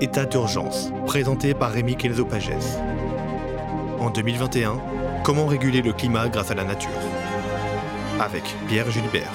État d'urgence, présenté par Rémi Kelso Pages. En 2021, comment réguler le climat grâce à la nature? Avec Pierre Gilbert.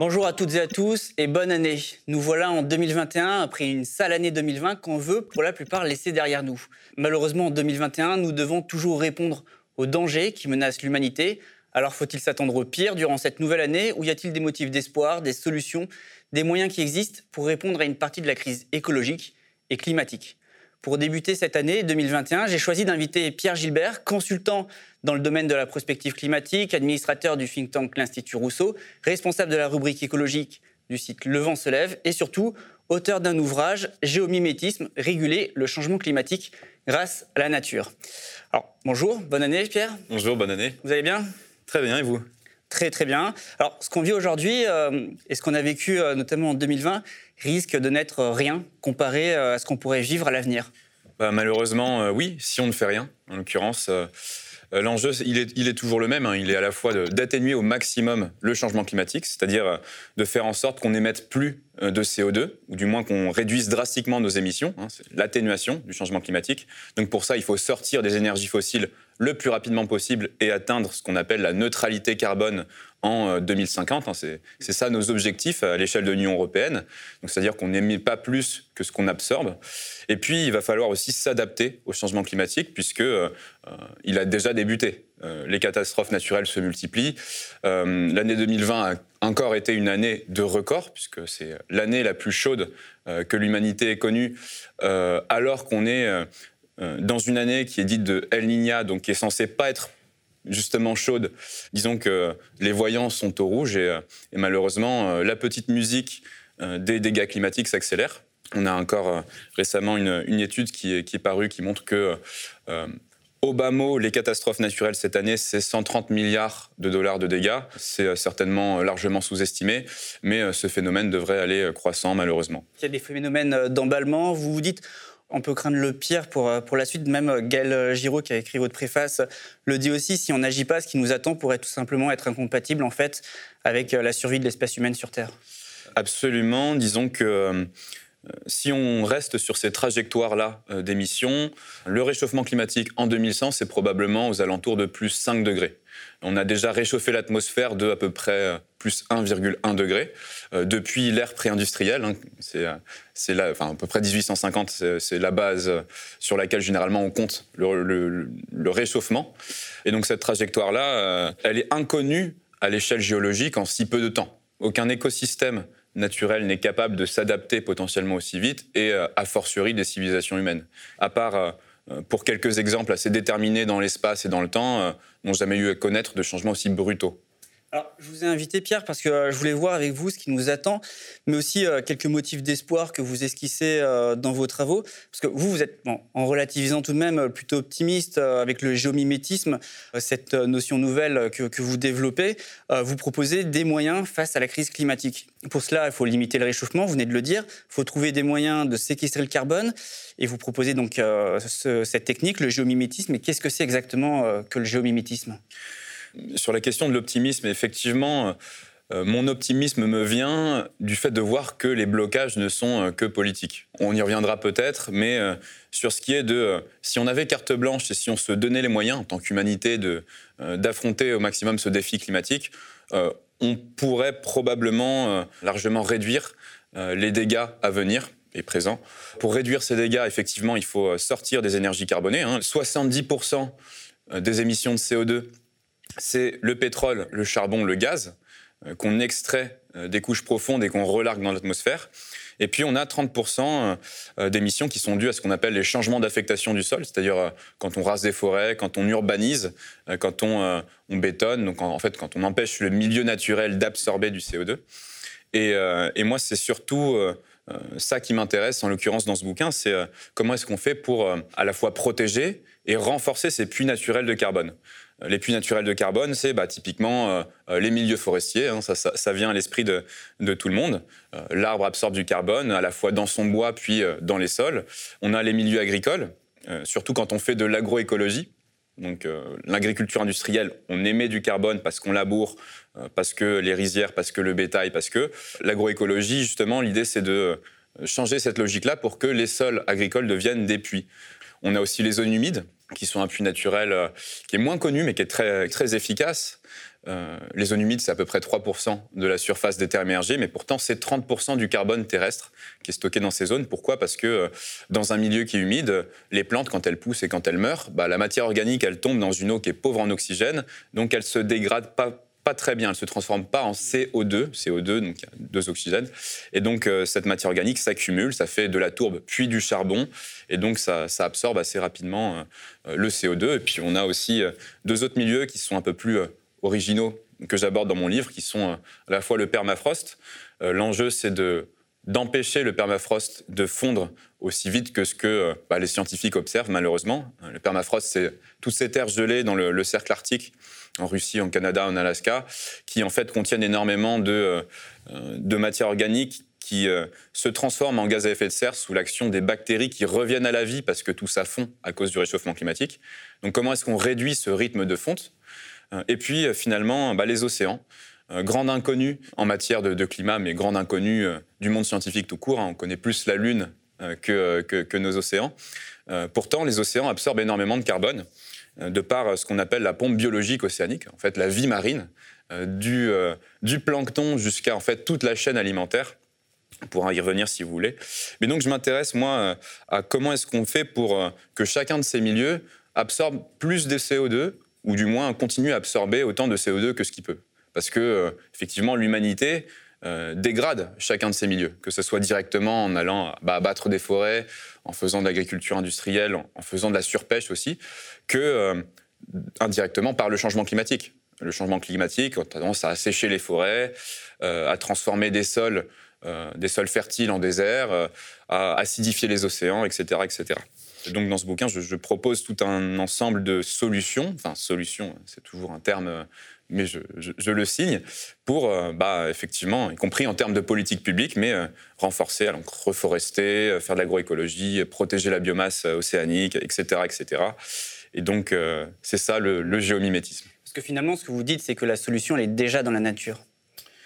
Bonjour à toutes et à tous et bonne année. Nous voilà en 2021 après une sale année 2020 qu'on veut pour la plupart laisser derrière nous. Malheureusement en 2021, nous devons toujours répondre aux dangers qui menacent l'humanité. Alors faut-il s'attendre au pire durant cette nouvelle année ou y a-t-il des motifs d'espoir, des solutions des moyens qui existent pour répondre à une partie de la crise écologique et climatique. Pour débuter cette année 2021, j'ai choisi d'inviter Pierre Gilbert, consultant dans le domaine de la prospective climatique, administrateur du think tank l'Institut Rousseau, responsable de la rubrique écologique du site Le Vent se lève et surtout auteur d'un ouvrage Géomimétisme, réguler le changement climatique grâce à la nature. Alors, bonjour, bonne année Pierre. Bonjour, bonne année. Vous allez bien? Très bien, et vous? Très très bien. Alors, ce qu'on vit aujourd'hui euh, et ce qu'on a vécu euh, notamment en 2020 risque de n'être rien comparé euh, à ce qu'on pourrait vivre à l'avenir. Bah, malheureusement, oui, si on ne fait rien. En l'occurrence, l'enjeu, il est, toujours le même. Hein. Il est à la fois d'atténuer au maximum le changement climatique, c'est-à-dire de faire en sorte qu'on n'émette plus de CO2, ou du moins qu'on réduise drastiquement nos émissions. Hein. C'est l'atténuation du changement climatique. Donc pour ça, il faut sortir des énergies fossiles le plus rapidement possible et atteindre ce qu'on appelle la neutralité carbone en 2050. Euh, hein, c'est ça nos objectifs à l'échelle de l'Union européenne. C'est-à-dire qu'on n'émet pas plus que ce qu'on absorbe. Et puis, il va falloir aussi s'adapter au changement climatique, puisque euh, il a déjà débuté. Euh, les catastrophes naturelles se multiplient. L'année 2020 a encore été une année de record, puisque c'est l'année la plus chaude que l'humanité ait connue, alors qu'on est euh, dans une année qui est dite de El Niña, donc qui est censée pas être justement chaude, disons que les voyants sont au rouge et, euh, malheureusement euh, la petite musique des dégâts climatiques s'accélère. On a encore récemment une, étude qui est, parue qui montre que au bas mot, les catastrophes naturelles cette année, c'est 130 milliards de dollars de dégâts. C'est certainement largement sous-estimé, mais ce phénomène devrait aller croissant malheureusement. Il y a des phénomènes d'emballement. Vous vous dites, on peut craindre le pire pour, euh, pour la suite. Même euh, Gaël euh, Giraud, qui a écrit votre préface, le dit aussi. Si on n'agit pas, ce qui nous attend pourrait tout simplement être incompatible en fait avec la survie de l'espèce humaine sur Terre. Absolument. Disons que si on reste sur ces trajectoires-là d'émissions, le réchauffement climatique en 2100, c'est probablement aux alentours de plus 5 degrés. On a déjà réchauffé l'atmosphère de à peu près euh, plus 1,1 degré euh, depuis l'ère pré-industrielle. Hein. c'est, euh, à peu près 1850, c'est, la base sur laquelle généralement on compte le, réchauffement. Et donc cette trajectoire-là, elle est inconnue à l'échelle géologique en si peu de temps. Aucun écosystème naturel n'est capable de s'adapter potentiellement aussi vite et a fortiori des civilisations humaines. À part euh, pour quelques exemples assez déterminés dans l'espace et dans le temps, euh, n'ont jamais eu à connaître de changements aussi brutaux. Je vous ai invité, Pierre, parce que euh, je voulais voir avec vous ce qui nous attend, mais aussi euh, quelques motifs d'espoir que vous esquissez euh, dans vos travaux. Parce que vous, vous êtes, en relativisant tout de même, plutôt optimiste avec le géomimétisme, cette notion nouvelle que, que vous développez. vous proposez des moyens face à la crise climatique. Pour cela, il faut limiter le réchauffement, vous venez de le dire. Il faut trouver des moyens de séquestrer le carbone. Et vous proposez donc cette technique, le géomimétisme. Et qu'est-ce que c'est exactement que le géomimétisme? Sur la question de l'optimisme, effectivement, euh, mon optimisme me vient du fait de voir que les blocages ne sont euh, que politiques. On y reviendra peut-être, mais euh, sur ce qui est de si on avait carte blanche et si on se donnait les moyens en tant qu'humanité d'affronter au maximum ce défi climatique, on pourrait probablement largement réduire les dégâts à venir et présents. Pour réduire ces dégâts, effectivement, il faut sortir des énergies carbonées. 70% hein. des émissions de CO2 c'est le pétrole, le charbon, le gaz euh, qu'on extrait euh, des couches profondes et qu'on relargue dans l'atmosphère. Et puis on a 30% euh, d'émissions qui sont dues à ce qu'on appelle les changements d'affectation du sol, c'est-à-dire quand on rase des forêts, quand on urbanise, quand on, bétonne, donc en fait quand on empêche le milieu naturel d'absorber du CO2. Et, moi c'est surtout ça qui m'intéresse en l'occurrence dans ce bouquin, c'est comment est-ce qu'on fait pour à la fois protéger et renforcer ces puits naturels de carbone. Les puits naturels de carbone, c'est bah, typiquement euh, euh, les milieux forestiers. Hein, ça, vient à l'esprit de, tout le monde. Euh, l'arbre absorbe du carbone à la fois dans son bois puis dans les sols. On a les milieux agricoles, surtout quand on fait de l'agroécologie. Donc l'agriculture industrielle, on émet du carbone parce qu'on laboure parce que les rizières, parce que le bétail, parce que l'agroécologie, justement, l'idée c'est de changer cette logique-là pour que les sols agricoles deviennent des puits. On a aussi les zones humides, qui sont un puits naturel euh, qui est moins connu, mais qui est très, très efficace. Euh, les zones humides, c'est à peu près 3% de la surface des terres émergées, mais pourtant, c'est 30% du carbone terrestre qui est stocké dans ces zones. Pourquoi? Parce que euh, dans un milieu qui est humide, les plantes, quand elles poussent et quand elles meurent, bah, la matière organique, elle tombe dans une eau qui est pauvre en oxygène, donc elle se dégrade pas pas très bien, elle ne se transforme pas en CO2, CO2, donc deux oxygènes. Et donc euh, cette matière organique s'accumule, ça fait de la tourbe puis du charbon, et donc ça, absorbe assez rapidement euh, euh, le CO2. Et puis on a aussi deux autres milieux qui sont un peu plus originaux que j'aborde dans mon livre, qui sont à la fois le permafrost. L'enjeu, c'est de d'empêcher le permafrost de fondre aussi vite que ce que bah, les scientifiques observent malheureusement. Le permafrost, c'est toutes ces terres gelées dans le cercle arctique en Russie, en Canada, en Alaska, qui en fait contiennent énormément de, euh, de matière organique qui euh, se transforment en gaz à effet de serre sous l'action des bactéries qui reviennent à la vie parce que tout ça fond à cause du réchauffement climatique. Donc comment est-ce qu'on réduit ce rythme de fonte? Euh, Et puis finalement, bah, les océans. grande inconnue en matière de, climat, mais grande inconnue du monde scientifique tout court. Hein. On connaît plus la Lune que nos océans. pourtant, les océans absorbent énormément de carbone. Euh, de par ce qu'on appelle la pompe biologique océanique, en fait la vie marine, euh, du, euh, du plancton jusqu'à en fait toute la chaîne alimentaire. On pourra y revenir si vous voulez. Mais donc je m'intéresse moi à comment est-ce qu'on fait pour que chacun de ces milieux absorbe plus de CO2 ou du moins continue à absorber autant de CO2 que ce qu'il peut. Parce que effectivement l'humanité dégrade chacun de ces milieux, que ce soit directement en allant bah, abattre des forêts, en faisant de l'agriculture industrielle, en faisant de la surpêche aussi, que euh, indirectement par le changement climatique. Le changement climatique a tendance à assécher les forêts, euh, à transformer des sols, euh, fertiles en désert, à acidifier les océans, etc. etc. donc dans ce bouquin, je, propose tout un ensemble de solutions, enfin solutions, c'est toujours un terme mais je, le signe, pour, euh, bah, effectivement, y compris en termes de politique publique, mais euh, renforcer, alors, reforester, euh, faire de l'agroécologie, protéger la biomasse océanique, etc. etc. Et donc, c'est ça le, géomimétisme. Parce que finalement, ce que vous dites, c'est que la solution, elle est déjà dans la nature.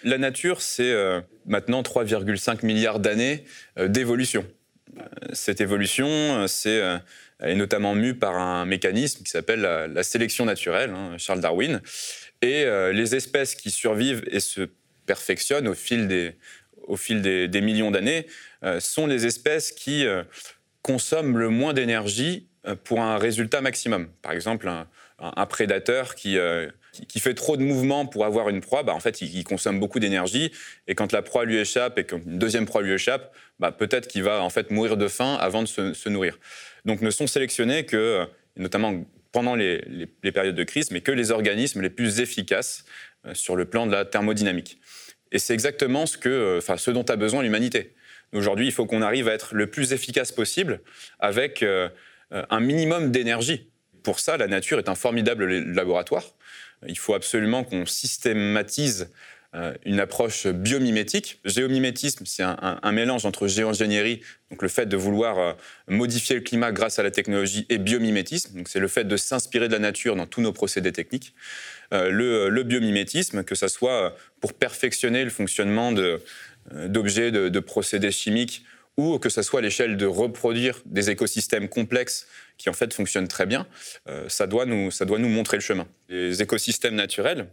La nature, c'est maintenant 3,5 milliards d'années d'évolution. Cette évolution, c'est est notamment mue par un mécanisme qui s'appelle la, sélection naturelle, hein, Charles Darwin, et euh, les espèces qui survivent et se perfectionnent au fil des, millions d'années euh, sont les espèces qui euh, consomment le moins d'énergie pour un résultat maximum. Par exemple, un, prédateur qui, qui, fait trop de mouvements pour avoir une proie, bah, en fait, il, consomme beaucoup d'énergie. Et quand la proie lui échappe et qu'une deuxième proie lui échappe, bah, peut-être qu'il va en fait mourir de faim avant de se, se nourrir. Donc, ne sont sélectionnés que, notamment pendant les, périodes de crise, mais que les organismes les plus efficaces euh, sur le plan de la thermodynamique. Et c'est exactement ce, que, euh, enfin, ce dont a besoin l'humanité. Aujourd'hui, il faut qu'on arrive à être le plus efficace possible avec euh, un minimum d'énergie. Pour ça, la nature est un formidable laboratoire. Il faut absolument qu'on systématise une approche biomimétique. Géomimétisme, c'est un, mélange entre géoingénierie, donc le fait de vouloir euh, modifier le climat grâce à la technologie, et biomimétisme, donc c'est le fait de s'inspirer de la nature dans tous nos procédés techniques. Euh, le, biomimétisme, que ce soit pour perfectionner le fonctionnement d'objets, de, procédés chimiques, ou que ce soit à l'échelle de reproduire des écosystèmes complexes qui en fait fonctionnent très bien, ça, doit nous, ça doit nous montrer le chemin. Les écosystèmes naturels,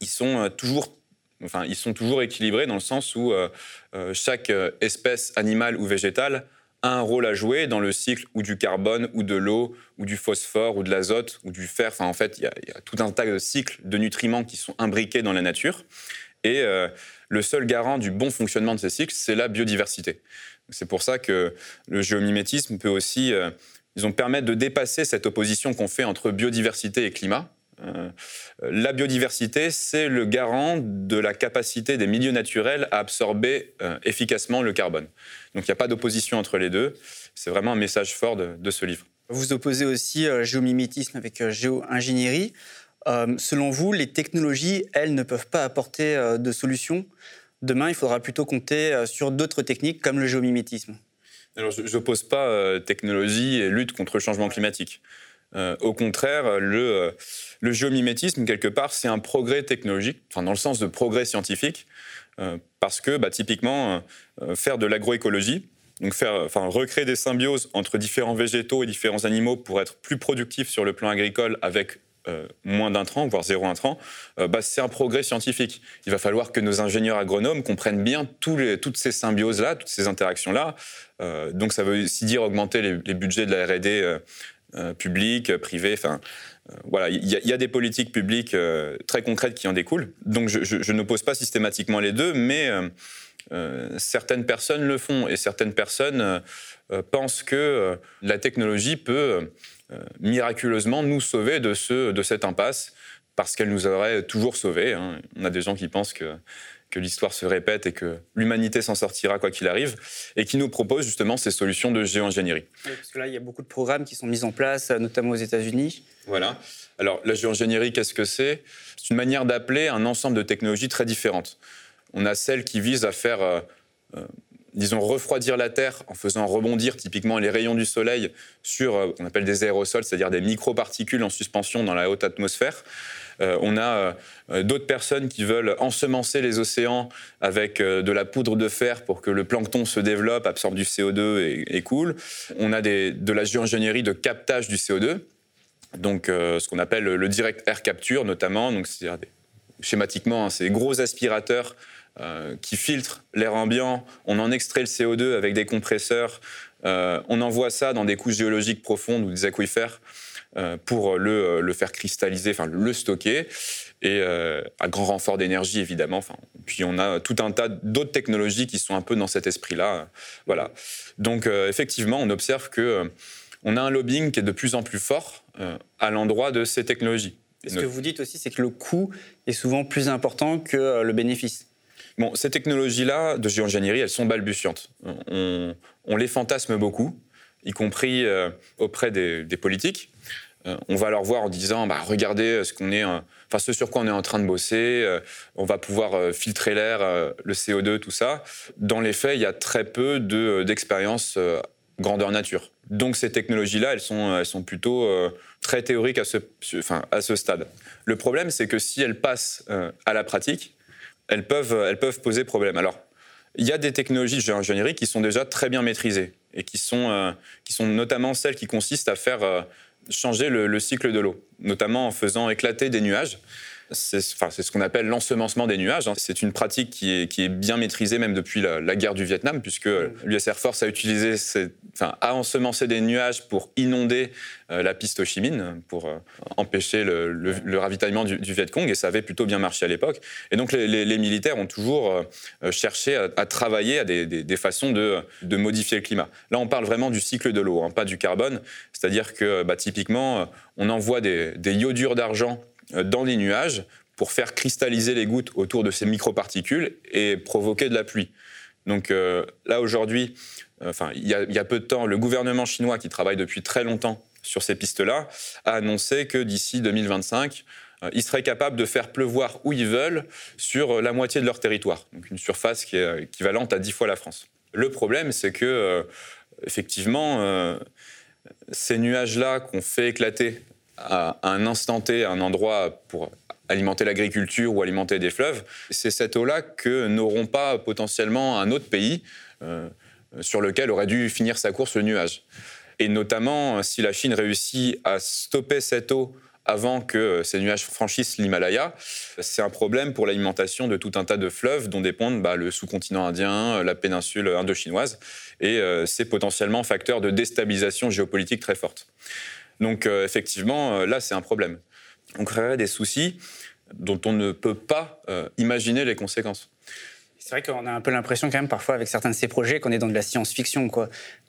ils sont toujours enfin, ils sont toujours équilibrés dans le sens où euh, euh, chaque euh, espèce animale ou végétale a un rôle à jouer dans le cycle ou du carbone ou de l'eau ou du phosphore ou de l'azote ou du fer. Enfin, en fait, il y, a tout un tas de cycles de nutriments qui sont imbriqués dans la nature. Et le seul garant du bon fonctionnement de ces cycles, c'est la biodiversité. C'est pour ça que le géomimétisme peut aussi, ils ont permettre de dépasser cette opposition qu'on fait entre biodiversité et climat euh, la biodiversité, c'est le garant de la capacité des milieux naturels à absorber euh, efficacement le carbone. Donc il n'y a pas d'opposition entre les deux. C'est vraiment un message fort de, ce livre. Vous opposez aussi euh, géomimétisme avec géo-ingénierie. selon vous, les technologies, elles, ne peuvent pas apporter de solutions. Demain, il faudra plutôt compter sur d'autres techniques comme le géomimétisme. Alors, je n'oppose pas technologie et lutte contre le changement climatique. Au contraire, le, le géomimétisme, quelque part, c'est un progrès technologique, enfin, dans le sens de progrès scientifique, parce que bah, typiquement, faire de l'agroécologie, donc faire, enfin, recréer des symbioses entre différents végétaux et différents animaux pour être plus productif sur le plan agricole avec euh, moins d'intrants, voire zéro intrant, euh, bah, c'est un progrès scientifique. Il va falloir que nos ingénieurs agronomes comprennent bien les, toutes ces symbioses-là, toutes ces interactions-là. Euh, donc ça veut aussi dire augmenter les, budgets de la R&D publique, privée. Enfin, voilà, il y, a des politiques publiques très concrètes qui en découlent. Donc je, je, je n'oppose pas systématiquement les deux, mais certaines personnes le font et certaines personnes pensent que la technologie peut euh, miraculeusement nous sauver de, ce, de cette impasse parce qu'elle nous aurait toujours sauvés. Hein. On a des gens qui pensent que, que l'histoire se répète et que l'humanité s'en sortira quoi qu'il arrive, et qui nous proposent justement ces solutions de géoingénierie. parce que là, il y a beaucoup de programmes qui sont mis en place, notamment aux États-Unis. Voilà. Alors, la géoingénierie, qu'est-ce que c'est? C'est une manière d'appeler un ensemble de technologies très différentes. On a celles qui visent à faire euh, euh, disons, refroidir la Terre en faisant rebondir typiquement les rayons du Soleil sur, euh, on appelle des aérosols, c'est-à-dire des microparticules en suspension dans la haute atmosphère. Euh, on a euh, d'autres personnes qui veulent ensemencer les océans avec de la poudre de fer pour que le plancton se développe, absorbe du CO2 et, coule. On a de la géoingénierie de captage du CO2, donc ce qu'on appelle le direct air capture notamment, donc c'est schématiquement, hein, c'est gros aspirateurs euh, qui filtre l'air ambiant. On en extrait le CO2 avec des compresseurs. Euh, on envoie ça dans des couches géologiques profondes ou des aquifères euh, pour le, faire cristalliser, enfin le stocker. Et à grand renfort d'énergie, évidemment. Enfin, puis on a tout un tas d'autres technologies qui sont un peu dans cet esprit-là. voilà. Donc effectivement, on observe que on a un lobbying qui est de plus en plus fort à l'endroit de ces technologies. Ce que vous dites aussi, c'est que le coût est souvent plus important que le bénéfice. Bon, ces technologies-là de géoingénierie, elles sont balbutiantes. On, les fantasme beaucoup, y compris euh, auprès des, politiques. Euh, on va leur voir en disant bah, regardez ce qu'on est, enfin ce sur quoi on est en train de bosser. Euh, on va pouvoir filtrer l'air, le CO2, tout ça. Dans les faits, il y a très peu d'expériences grandeur nature. Donc ces technologies-là, elles sont, elles sont plutôt très théoriques à ce, enfin, à ce stade. Le problème, c'est que si elles passent à la pratique, elles peuvent, elles peuvent poser problème. Alors, il y a des technologies de géoingénierie qui sont déjà très bien maîtrisées et qui sont, euh, qui sont notamment celles qui consistent à faire euh, changer le, cycle de l'eau, notamment en faisant éclater des nuages. C'est ce qu'on appelle l'ensemencement des nuages. Hein. C'est une pratique qui est, qui est, bien maîtrisée même depuis la, la guerre du Vietnam, puisque mmh. l'US Air Force a utilisé enfin, à ensemencer des nuages pour inonder euh, la piste Ho Chi Minh, pour euh, empêcher le, ravitaillement du, du, Viet Cong, et ça avait plutôt bien marché à l'époque. Et donc les, militaires ont toujours euh, cherché à, travailler à des, façons de, modifier le climat. Là, on parle vraiment du cycle de l'eau, hein, pas du carbone. C'est-à-dire que bah, typiquement, on envoie des, iodures d'argent dans les nuages pour faire cristalliser les gouttes autour de ces microparticules et provoquer de la pluie. Donc là, aujourd'hui, enfin, il y, a, peu de temps, le gouvernement chinois, qui travaille depuis très longtemps sur ces pistes-là, a annoncé que d'ici 2025, euh, ils seraient capables de faire pleuvoir où ils veulent sur euh, la moitié de leur territoire, donc une surface qui est équivalente à 10 fois la France. Le problème, c'est que, euh, effectivement, ces nuages-là qu'on fait éclater à, un instant T, un endroit pour alimenter l'agriculture ou alimenter des fleuves, c'est cette eau-là que n'auront pas potentiellement un autre pays. Euh, sur lequel aurait dû finir sa course le nuage. Et notamment, euh, si la Chine réussit à stopper cette eau avant que euh, ces nuages franchissent l'Himalaya, c'est un problème pour l'alimentation de tout un tas de fleuves dont dépendent bah, le sous-continent indien, la péninsule indo-chinoise, et c'est potentiellement facteur de déstabilisation géopolitique très forte. Donc effectivement, là, c'est un problème. On créerait des soucis dont on ne peut pas imaginer les conséquences. C'est vrai qu'on a un peu l'impression quand même parfois avec certains de ces projets qu'on est dans de la science-fiction.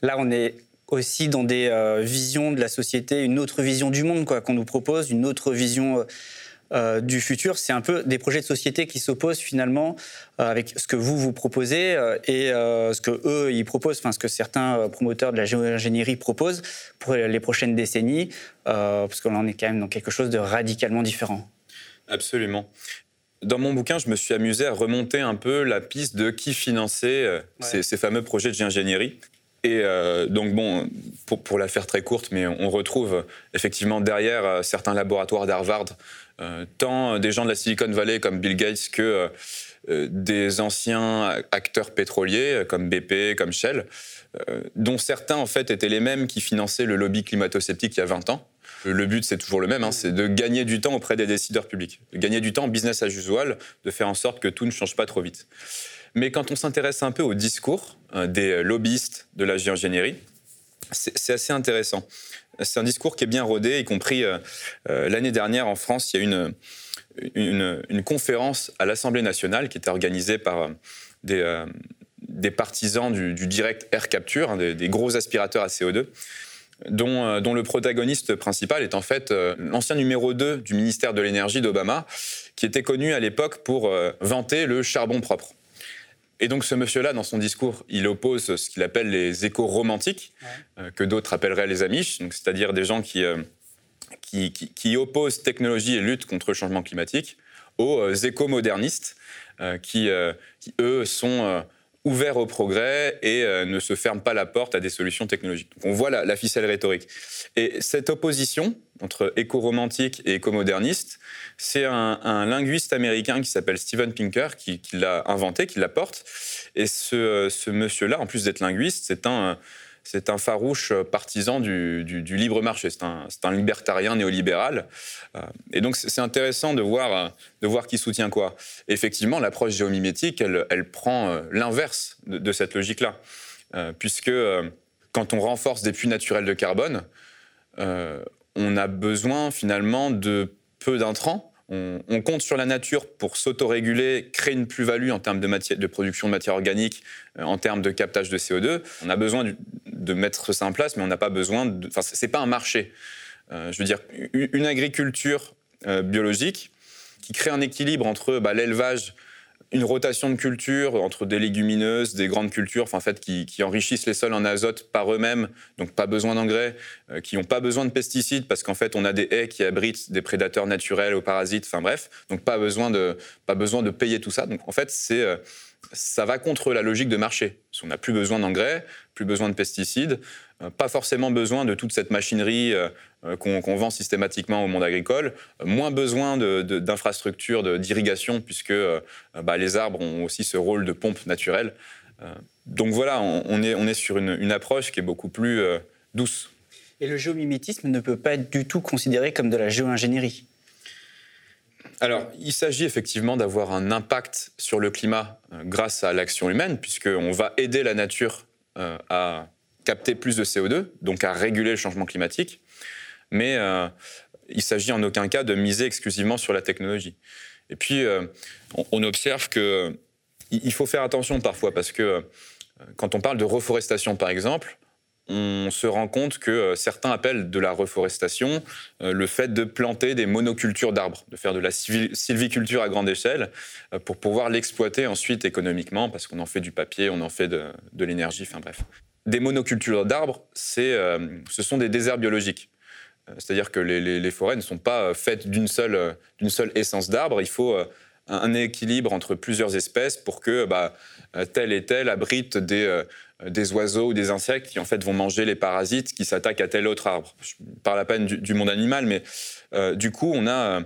Là, on est aussi dans des euh, visions de la société, une autre vision du monde qu'on nous propose, une autre vision euh, euh, du futur. C'est un peu des projets de société qui s'opposent finalement avec ce que vous vous proposez et ce que eux ils proposent, enfin ce que certains promoteurs de la géo-ingénierie proposent pour les prochaines décennies, parce qu'on en est quand même dans quelque chose de radicalement différent. Absolument. Dans mon bouquin, je me suis amusé à remonter un peu la piste de qui finançait euh, ces, fameux projets de géo-ingénierie. Et donc, bon, pour, la faire très courte, mais on retrouve effectivement derrière certains laboratoires d'Harvard, tant des gens de la Silicon Valley comme Bill Gates que des anciens acteurs pétroliers comme BP, comme Shell, dont certains en fait étaient les mêmes qui finançaient le lobby climato-sceptique il y a 20 ans. Le but, c'est toujours le même, hein, c'est de gagner du temps auprès des décideurs publics, de gagner du temps business as usual, de faire en sorte que tout ne change pas trop vite. Mais quand on s'intéresse un peu au discours euh, des lobbyistes de la géoingénierie, c'est assez intéressant. C'est un discours qui est bien rodé, y compris euh, euh, l'année dernière en France, il y a une, une, conférence à l'Assemblée nationale qui était organisée par des, partisans du, direct air capture, hein, des, gros aspirateurs à CO2. Euh, dont, le protagoniste principal est en fait l'ancien numéro 2 du ministère de l'énergie d'Obama, qui était connu à l'époque pour vanter le charbon propre. Et donc ce monsieur-là, dans son discours, il oppose ce qu'il appelle les éco-romantiques, que d'autres appelleraient les Amish, c'est-à-dire des gens qui, qui, opposent technologie et lutte contre le changement climatique, aux éco-modernistes, qui, qui, eux, sont ouvert au progrès et euh, ne se ferme pas la porte à des solutions technologiques. on voit la, ficelle rhétorique. Et cette opposition entre éco-romantique et éco-moderniste, c'est un, linguiste américain qui s'appelle Steven Pinker qui, l'a inventé, qui l'apporte. Et ce, ce monsieur-là, en plus d'être linguiste, c'est un c'est un farouche partisan du, libre marché. C'est un, libertarien néolibéral. Euh, et donc, c'est intéressant de voir, de voir qui soutient quoi. effectivement, l'approche géomimétique, elle, prend euh, l'inverse de, cette logique-là. Euh, puisque quand on renforce des puits naturels de carbone, on a besoin finalement de peu d'intrants on, compte sur la nature pour s'autoréguler, créer une plus-value en termes de, production de matière organique, euh, en termes de captage de CO2. On a besoin de mettre ça en place, mais on n'a pas besoin de. Enfin, c'est pas un marché. Euh, je veux dire, une agriculture euh, biologique qui crée un équilibre entre bah, l'élevage une rotation de culture entre des légumineuses, des grandes cultures, en fait, qui, enrichissent les sols en azote par eux-mêmes, donc pas besoin d'engrais, euh, qui n'ont pas besoin de pesticides parce qu'en fait, on a des haies qui abritent des prédateurs naturels aux parasites, enfin bref, donc pas besoin de, pas besoin de payer tout ça. Donc en fait, c'est euh, ça va contre la logique de marché. Qu'on n'a plus besoin d'engrais, plus besoin de pesticides, euh, pas forcément besoin de toute cette machinerie euh, euh, qu'on vend systématiquement au monde agricole, moins besoin d'infrastructures d'irrigation, puisque bah, les arbres ont aussi ce rôle de pompe naturelle. donc voilà, on, est, on est sur une, une, approche qui est beaucoup plus douce. Et le géomimétisme ne peut pas être du tout considéré comme de la géo-ingénierie alors, il s'agit effectivement d'avoir un impact sur le climat euh, grâce à l'action humaine, puisqu'on va aider la nature euh, à capter plus de CO2, donc à réguler le changement climatique. Mais euh, il s'agit en aucun cas de miser exclusivement sur la technologie. Et puis, on, observe qu'il faut faire attention parfois, parce que quand on parle de reforestation, par exemple, on se rend compte que euh, certains appellent de la reforestation euh, le fait de planter des monocultures d'arbres, de faire de la sylviculture à grande échelle euh, pour pouvoir l'exploiter ensuite économiquement, parce qu'on en fait du papier, on en fait de, l'énergie, enfin bref. Des monocultures d'arbres, ce sont des déserts biologiques. C'est-à-dire que les, forêts ne sont pas faites d'une seule, seule essence d'arbres, il faut un équilibre entre plusieurs espèces pour que bah, tel et tel abrite des euh, des oiseaux ou des insectes qui en fait vont manger les parasites qui s'attaquent à tel autre arbre. Je parle à peine du, monde animal, mais euh, du coup, on a euh,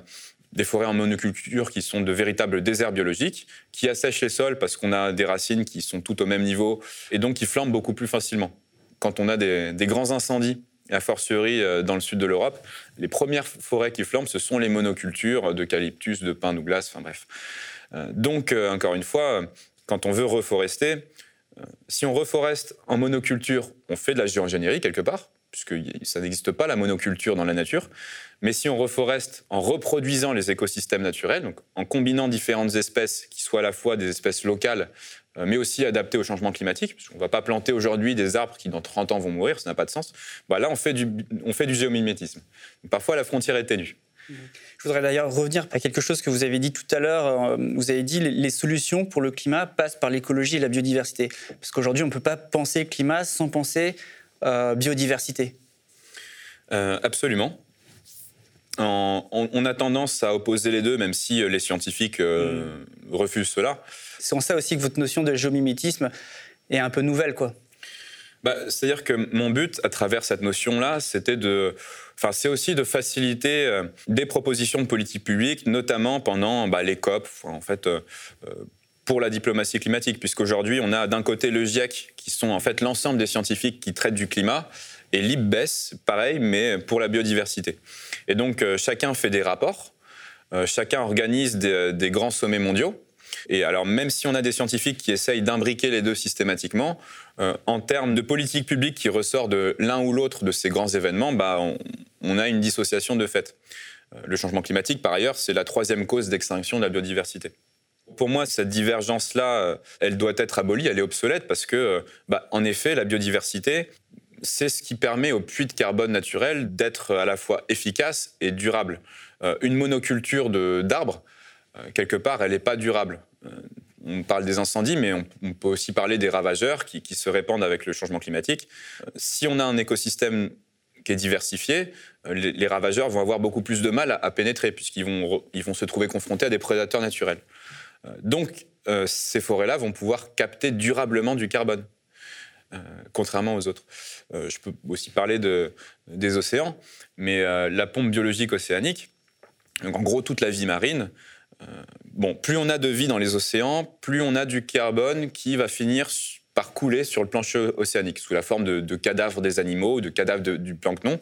des forêts en monoculture qui sont de véritables déserts biologiques, qui assèchent les sols parce qu'on a des racines qui sont toutes au même niveau et donc qui flambent beaucoup plus facilement. Quand on a des, grands incendies, a fortiori dans le sud de l'Europe, les premières forêts qui flambent, ce sont les monocultures d'eucalyptus, de pin, douglas, enfin bref. donc, encore une fois, quand on veut reforester, si on reforeste en monoculture, on fait de la géoingénierie quelque part, puisque ça n'existe pas la monoculture dans la nature. Mais si on reforeste en reproduisant les écosystèmes naturels, donc en combinant différentes espèces qui soient à la fois des espèces locales, euh, mais aussi adaptées au changement climatique, puisqu'on ne va pas planter aujourd'hui des arbres qui dans 30 ans vont mourir, ça n'a pas de sens, bah là on fait du, on fait du géomimétisme. Parfois la frontière est ténue. Je voudrais d'ailleurs revenir à quelque chose que vous avez dit tout à l'heure. Euh, vous avez dit les solutions pour le climat passent par l'écologie et la biodiversité. Parce qu'aujourd'hui, on ne peut pas penser climat sans penser euh, biodiversité. Euh, absolument. on a tendance à opposer les deux, même si les scientifiques mm. refusent cela. C'est en ça aussi que votre notion de géomimétisme est un peu nouvelle, quoi. bah, C'est-à-dire que mon but, à travers cette notion-là, c'était de. Enfin, c'est aussi de faciliter euh, des propositions de politique publique, notamment pendant bah, les COP, en fait, euh, euh, pour la diplomatie climatique, puisqu'aujourd'hui, on a d'un côté le GIEC, qui sont en fait l'ensemble des scientifiques qui traitent du climat, et l'IPBES, pareil, mais pour la biodiversité. Et donc, chacun fait des rapports, chacun organise des, des grands sommets mondiaux. Et alors, même si on a des scientifiques qui essayent d'imbriquer les deux systématiquement, euh, en termes de politique publique qui ressort de l'un ou l'autre de ces grands événements, bah, on, a une dissociation de fait. Euh, le changement climatique, par ailleurs, c'est la troisième cause d'extinction de la biodiversité. Pour moi, cette divergence-là, euh, elle doit être abolie, elle est obsolète parce que, bah, en effet, la biodiversité, c'est ce qui permet au puits de carbone naturel d'être à la fois efficace et durable. une monoculture d'arbres, quelque part, elle n'est pas durable on parle des incendies, mais on, peut aussi parler des ravageurs qui, se répandent avec le changement climatique. Si on a un écosystème qui est diversifié, les, ravageurs vont avoir beaucoup plus de mal à, pénétrer, puisqu'ils vont, se trouver confrontés à des prédateurs naturels. Euh, donc, euh, ces forêts-là vont pouvoir capter durablement du carbone, euh, contrairement aux autres. je peux aussi parler de, des océans, mais la pompe biologique océanique, donc en gros toute la vie marine, euh, bon, plus on a de vie dans les océans, plus on a du carbone qui va finir par couler sur le plancher océanique sous la forme de, cadavres des animaux, de cadavres du plancton.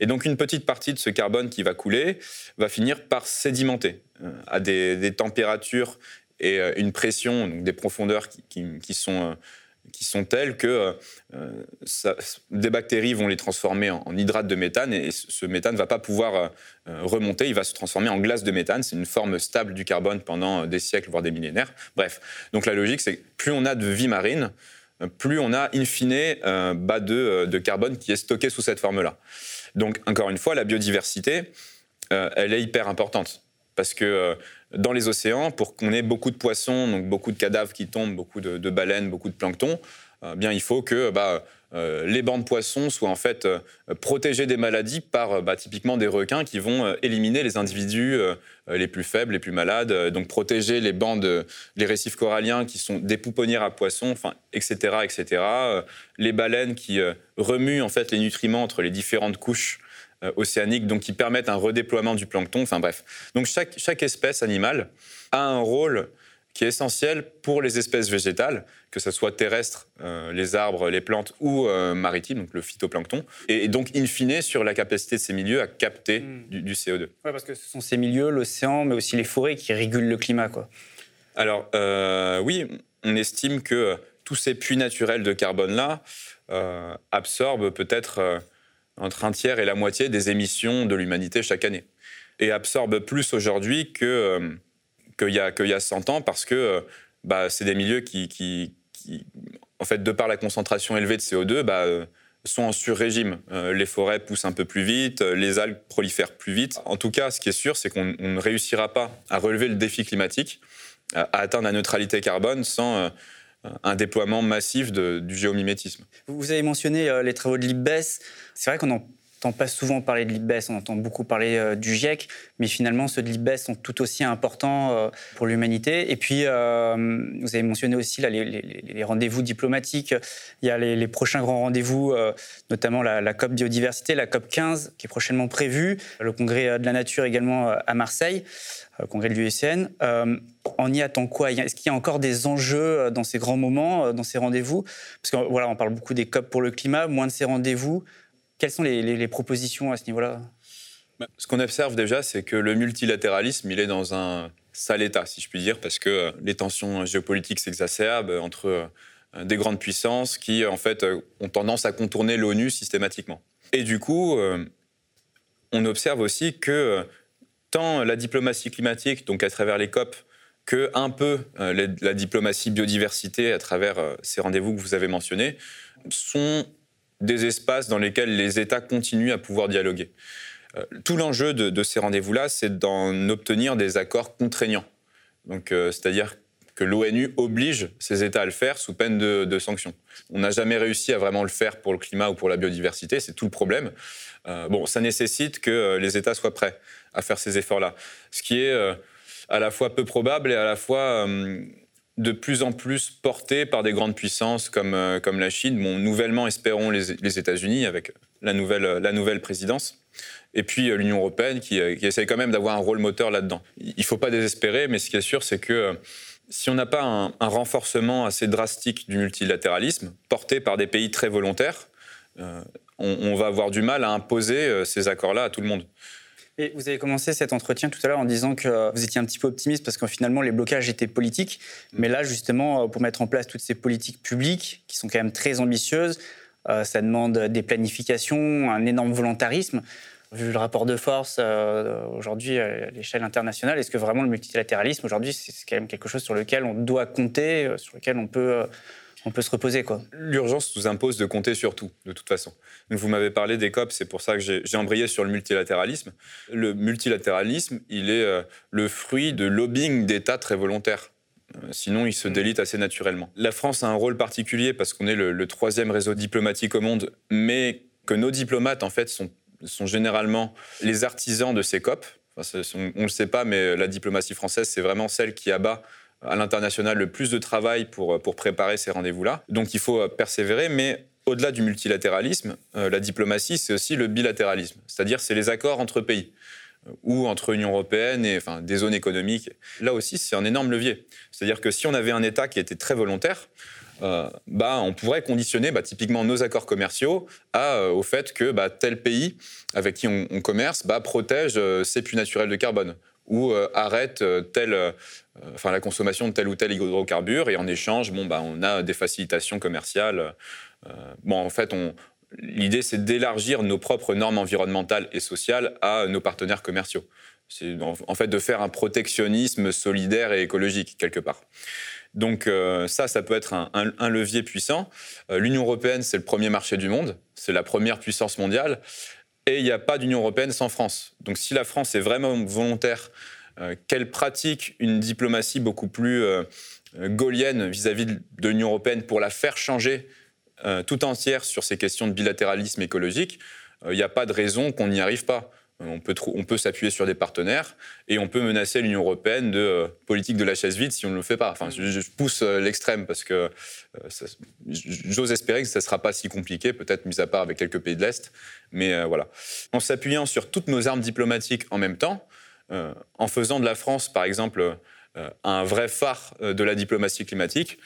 Et donc une petite partie de ce carbone qui va couler va finir par sédimenter euh, à des, températures et euh, une pression, donc des profondeurs qui, sont qui sont telles que euh, des bactéries vont les transformer en, hydrate de méthane et ce méthane ne va pas pouvoir euh, remonter, il va se transformer en glace de méthane. C'est une forme stable du carbone pendant des siècles, voire des millénaires. Bref, donc la logique, c'est que plus on a de vie marine, plus on a in fine bas de, de carbone qui est stocké sous cette forme-là. Donc encore une fois, la biodiversité, euh, elle est hyper importante parce que dans les océans, pour qu'on ait beaucoup de poissons, donc beaucoup de cadavres qui tombent, beaucoup de, baleines, beaucoup de plancton, euh, bien il faut que bah, euh, les bancs de poissons soient en fait euh, protégés des maladies par bah, typiquement des requins qui vont éliminer les individus les plus faibles, les plus malades, donc protéger les bancs de, les récifs coralliens qui sont des pouponnières à poissons, enfin, etc., etc. les baleines qui remuent en fait les nutriments entre les différentes couches océaniques, donc qui permettent un redéploiement du plancton. Enfin bref. Donc chaque, chaque espèce animale a un rôle qui est essentiel pour les espèces végétales, que ce soit terrestres, euh, les arbres, les plantes ou euh, maritimes, donc le phytoplancton, et, donc in fine sur la capacité de ces milieux à capter hmm. du, CO2. Oui, parce que ce sont ces milieux, l'océan, mais aussi les forêts qui régulent le climat. Quoi. Alors oui, on estime que tous ces puits naturels de carbone-là absorbent peut-être entre un tiers et la moitié des émissions de l'humanité chaque année. Et absorbe plus aujourd'hui euh, qu'il y, a, y a 100 ans parce que euh, bah, c'est des milieux qui, en fait, de par la concentration élevée de CO2, bah, euh, sont en sur-régime. les forêts poussent un peu plus vite, les algues prolifèrent plus vite. En tout cas, ce qui est sûr, c'est qu'on ne réussira pas à relever le défi climatique, à atteindre la neutralité carbone sans un déploiement massif du géomimétisme. Vous avez mentionné euh, les travaux de l'IPBES. C'est vrai qu'on n'entend pas souvent parler de l'IPBES, on entend beaucoup parler euh, du GIEC, mais finalement ceux de l'IPBES sont tout aussi importants euh, pour l'humanité. Et puis, vous avez mentionné aussi là, les, rendez-vous diplomatiques. Il y a les, prochains grands rendez-vous, notamment la, COP biodiversité, la COP 15, qui est prochainement prévue, le congrès de la nature également à Marseille. Euh, congrès de. Euh, on y attend quoi? Est-ce qu'il y a encore des enjeux euh, dans ces grands moments, dans ces rendez-vous? Parce que voilà, on parle beaucoup des COP pour le climat, moins de ces rendez-vous. Quelles sont les, propositions à ce niveau-là? Bah, Ce qu'on observe déjà, c'est que le multilatéralisme, il est dans un sale état, si je puis dire, parce que les tensions géopolitiques s'exacerbent entre des grandes puissances qui, en fait, ont tendance à contourner l'ONU systématiquement. Et du coup, on observe aussi que tant la diplomatie climatique, donc à travers les COP, que un peu euh, la, diplomatie biodiversité à travers euh, ces rendez-vous que vous avez mentionnés, sont des espaces dans lesquels les États continuent à pouvoir dialoguer. Euh, tout l'enjeu de, ces rendez-vous-là, c'est d'en obtenir des accords contraignants. Donc, c'est-à-dire que l'ONU oblige ces États à le faire sous peine de, sanctions. On n'a jamais réussi à vraiment le faire pour le climat ou pour la biodiversité, c'est tout le problème. bon, ça nécessite que les États soient prêts à faire ces efforts-là. Ce qui est euh, à la fois peu probable et à la fois euh, de plus en plus porté par des grandes puissances comme, euh, comme la Chine, bon, nouvellement espérons les, États-Unis avec la nouvelle, la nouvelle présidence, et puis euh, l'Union européenne qui, qui, essaye quand même d'avoir un rôle moteur là-dedans. Il ne faut pas désespérer, mais ce qui est sûr, c'est que si on n'a pas un, renforcement assez drastique du multilatéralisme, porté par des pays très volontaires, euh, on, on, va avoir du mal à imposer ces accords-là à tout le monde. Et vous avez commencé cet entretien tout à l'heure en disant que vous étiez un petit peu optimiste parce que finalement les blocages étaient politiques. Mais là, justement, pour mettre en place toutes ces politiques publiques qui sont quand même très ambitieuses, euh, ça demande des planifications, un énorme volontarisme. Vu le rapport de force euh, aujourd'hui à l'échelle internationale, est-ce que vraiment le multilatéralisme aujourd'hui, c'est quand même quelque chose sur lequel on doit compter, euh, sur lequel on peut on peut se reposer. quoi. L'urgence nous impose de compter sur tout, de toute façon. Donc, vous m'avez parlé des COP, c'est pour ça que j'ai embrayé sur le multilatéralisme. Le multilatéralisme, il est euh, le fruit de lobbying d'États très volontaires. Euh, sinon, il se mm. délite assez naturellement. La France a un rôle particulier parce qu'on est le, le, troisième réseau diplomatique au monde, mais que nos diplomates, en fait, sont, sont généralement les artisans de ces COP. Enfin, on ne le sait pas, mais la diplomatie française, c'est vraiment celle qui abat à l'international le plus de travail pour, pour préparer ces rendez-vous-là. Donc il faut persévérer, mais au-delà du multilatéralisme, euh, la diplomatie, c'est aussi le bilatéralisme, c'est-à-dire c'est les accords entre pays euh, ou entre Union européenne et enfin, des zones économiques. Là aussi, c'est un énorme levier. C'est-à-dire que si on avait un État qui était très volontaire, euh, bah, on pourrait conditionner bah, typiquement nos accords commerciaux à, euh, au fait que bah, tel pays avec qui on, on commerce bah, protège euh, ses puits naturels de carbone ou euh, arrête telle, enfin, la consommation de tel ou tel hydrocarbure et en échange, bon, bah, on a des facilitations commerciales. bon, en fait, l'idée, c'est d'élargir nos propres normes environnementales et sociales à nos partenaires commerciaux. C'est en fait de faire un protectionnisme solidaire et écologique, quelque part. Donc euh, ça, ça peut être un, levier puissant. Euh, L'Union européenne, c'est le premier marché du monde, c'est la première puissance mondiale, et il n'y a pas d'Union européenne sans France. Donc si la France est vraiment volontaire, euh, qu'elle pratique une diplomatie beaucoup plus euh, gaulienne vis-à-vis -vis de l'Union européenne pour la faire changer euh, tout entière sur ces questions de bilatéralisme écologique, il n'y a pas de raison qu'on n'y arrive pas. On peut, s'appuyer sur des partenaires et on peut menacer l'Union européenne de euh, politique de la chaise vide si on ne le fait pas. Enfin, je, pousse euh, l'extrême parce que euh, j'ose espérer que ça ne sera pas si compliqué, peut-être mis à part avec quelques pays de l'Est. Mais voilà. En s'appuyant sur toutes nos armes diplomatiques en même temps, en faisant de la France, par exemple, un vrai phare de la diplomatie climatique,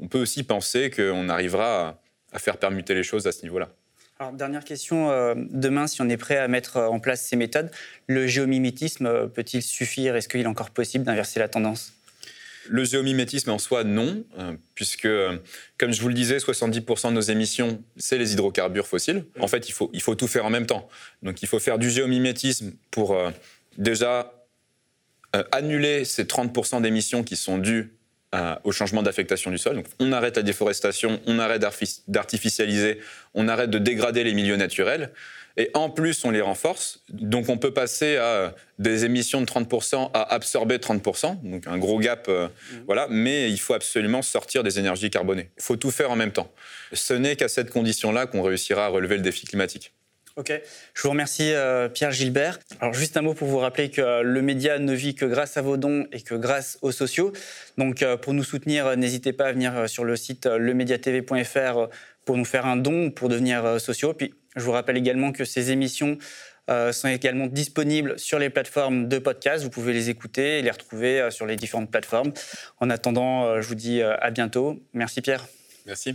on peut aussi penser qu'on arrivera à faire permuter les choses à ce niveau-là. Alors, dernière question, euh, demain, si on est prêt à mettre en place ces méthodes, le géomimétisme euh, peut-il suffire? Est-ce qu'il est encore possible d'inverser la tendance? Le géomimétisme en soi, non, euh, puisque, euh, comme je vous le disais, 70% de nos émissions, c'est les hydrocarbures fossiles. En fait, il faut, il faut tout faire en même temps. Donc, il faut faire du géomimétisme pour euh, déjà annuler ces 30% d'émissions qui sont dues au changement d'affectation du sol. Donc, on arrête la déforestation, on arrête d'artificialiser, on arrête de dégrader les milieux naturels. Et en plus, on les renforce. Donc, on peut passer à des émissions de 30% à absorber 30%. Donc, un gros gap. Euh, mmh. Voilà. Mais il faut absolument sortir des énergies carbonées. Il faut tout faire en même temps. Ce n'est qu'à cette condition-là qu'on réussira à relever le défi climatique. Ok, je vous remercie euh, Pierre Gilbert. Alors juste un mot pour vous rappeler que euh, le média ne vit que grâce à vos dons et que grâce aux sociaux. Donc euh, pour nous soutenir, n'hésitez pas à venir sur le site lemediatv.fr pour nous faire un don pour devenir sociaux. Puis je vous rappelle également que ces émissions sont également disponibles sur les plateformes de podcast. Vous pouvez les écouter et les retrouver sur les différentes plateformes. En attendant, je vous dis à bientôt. Merci Pierre. Merci.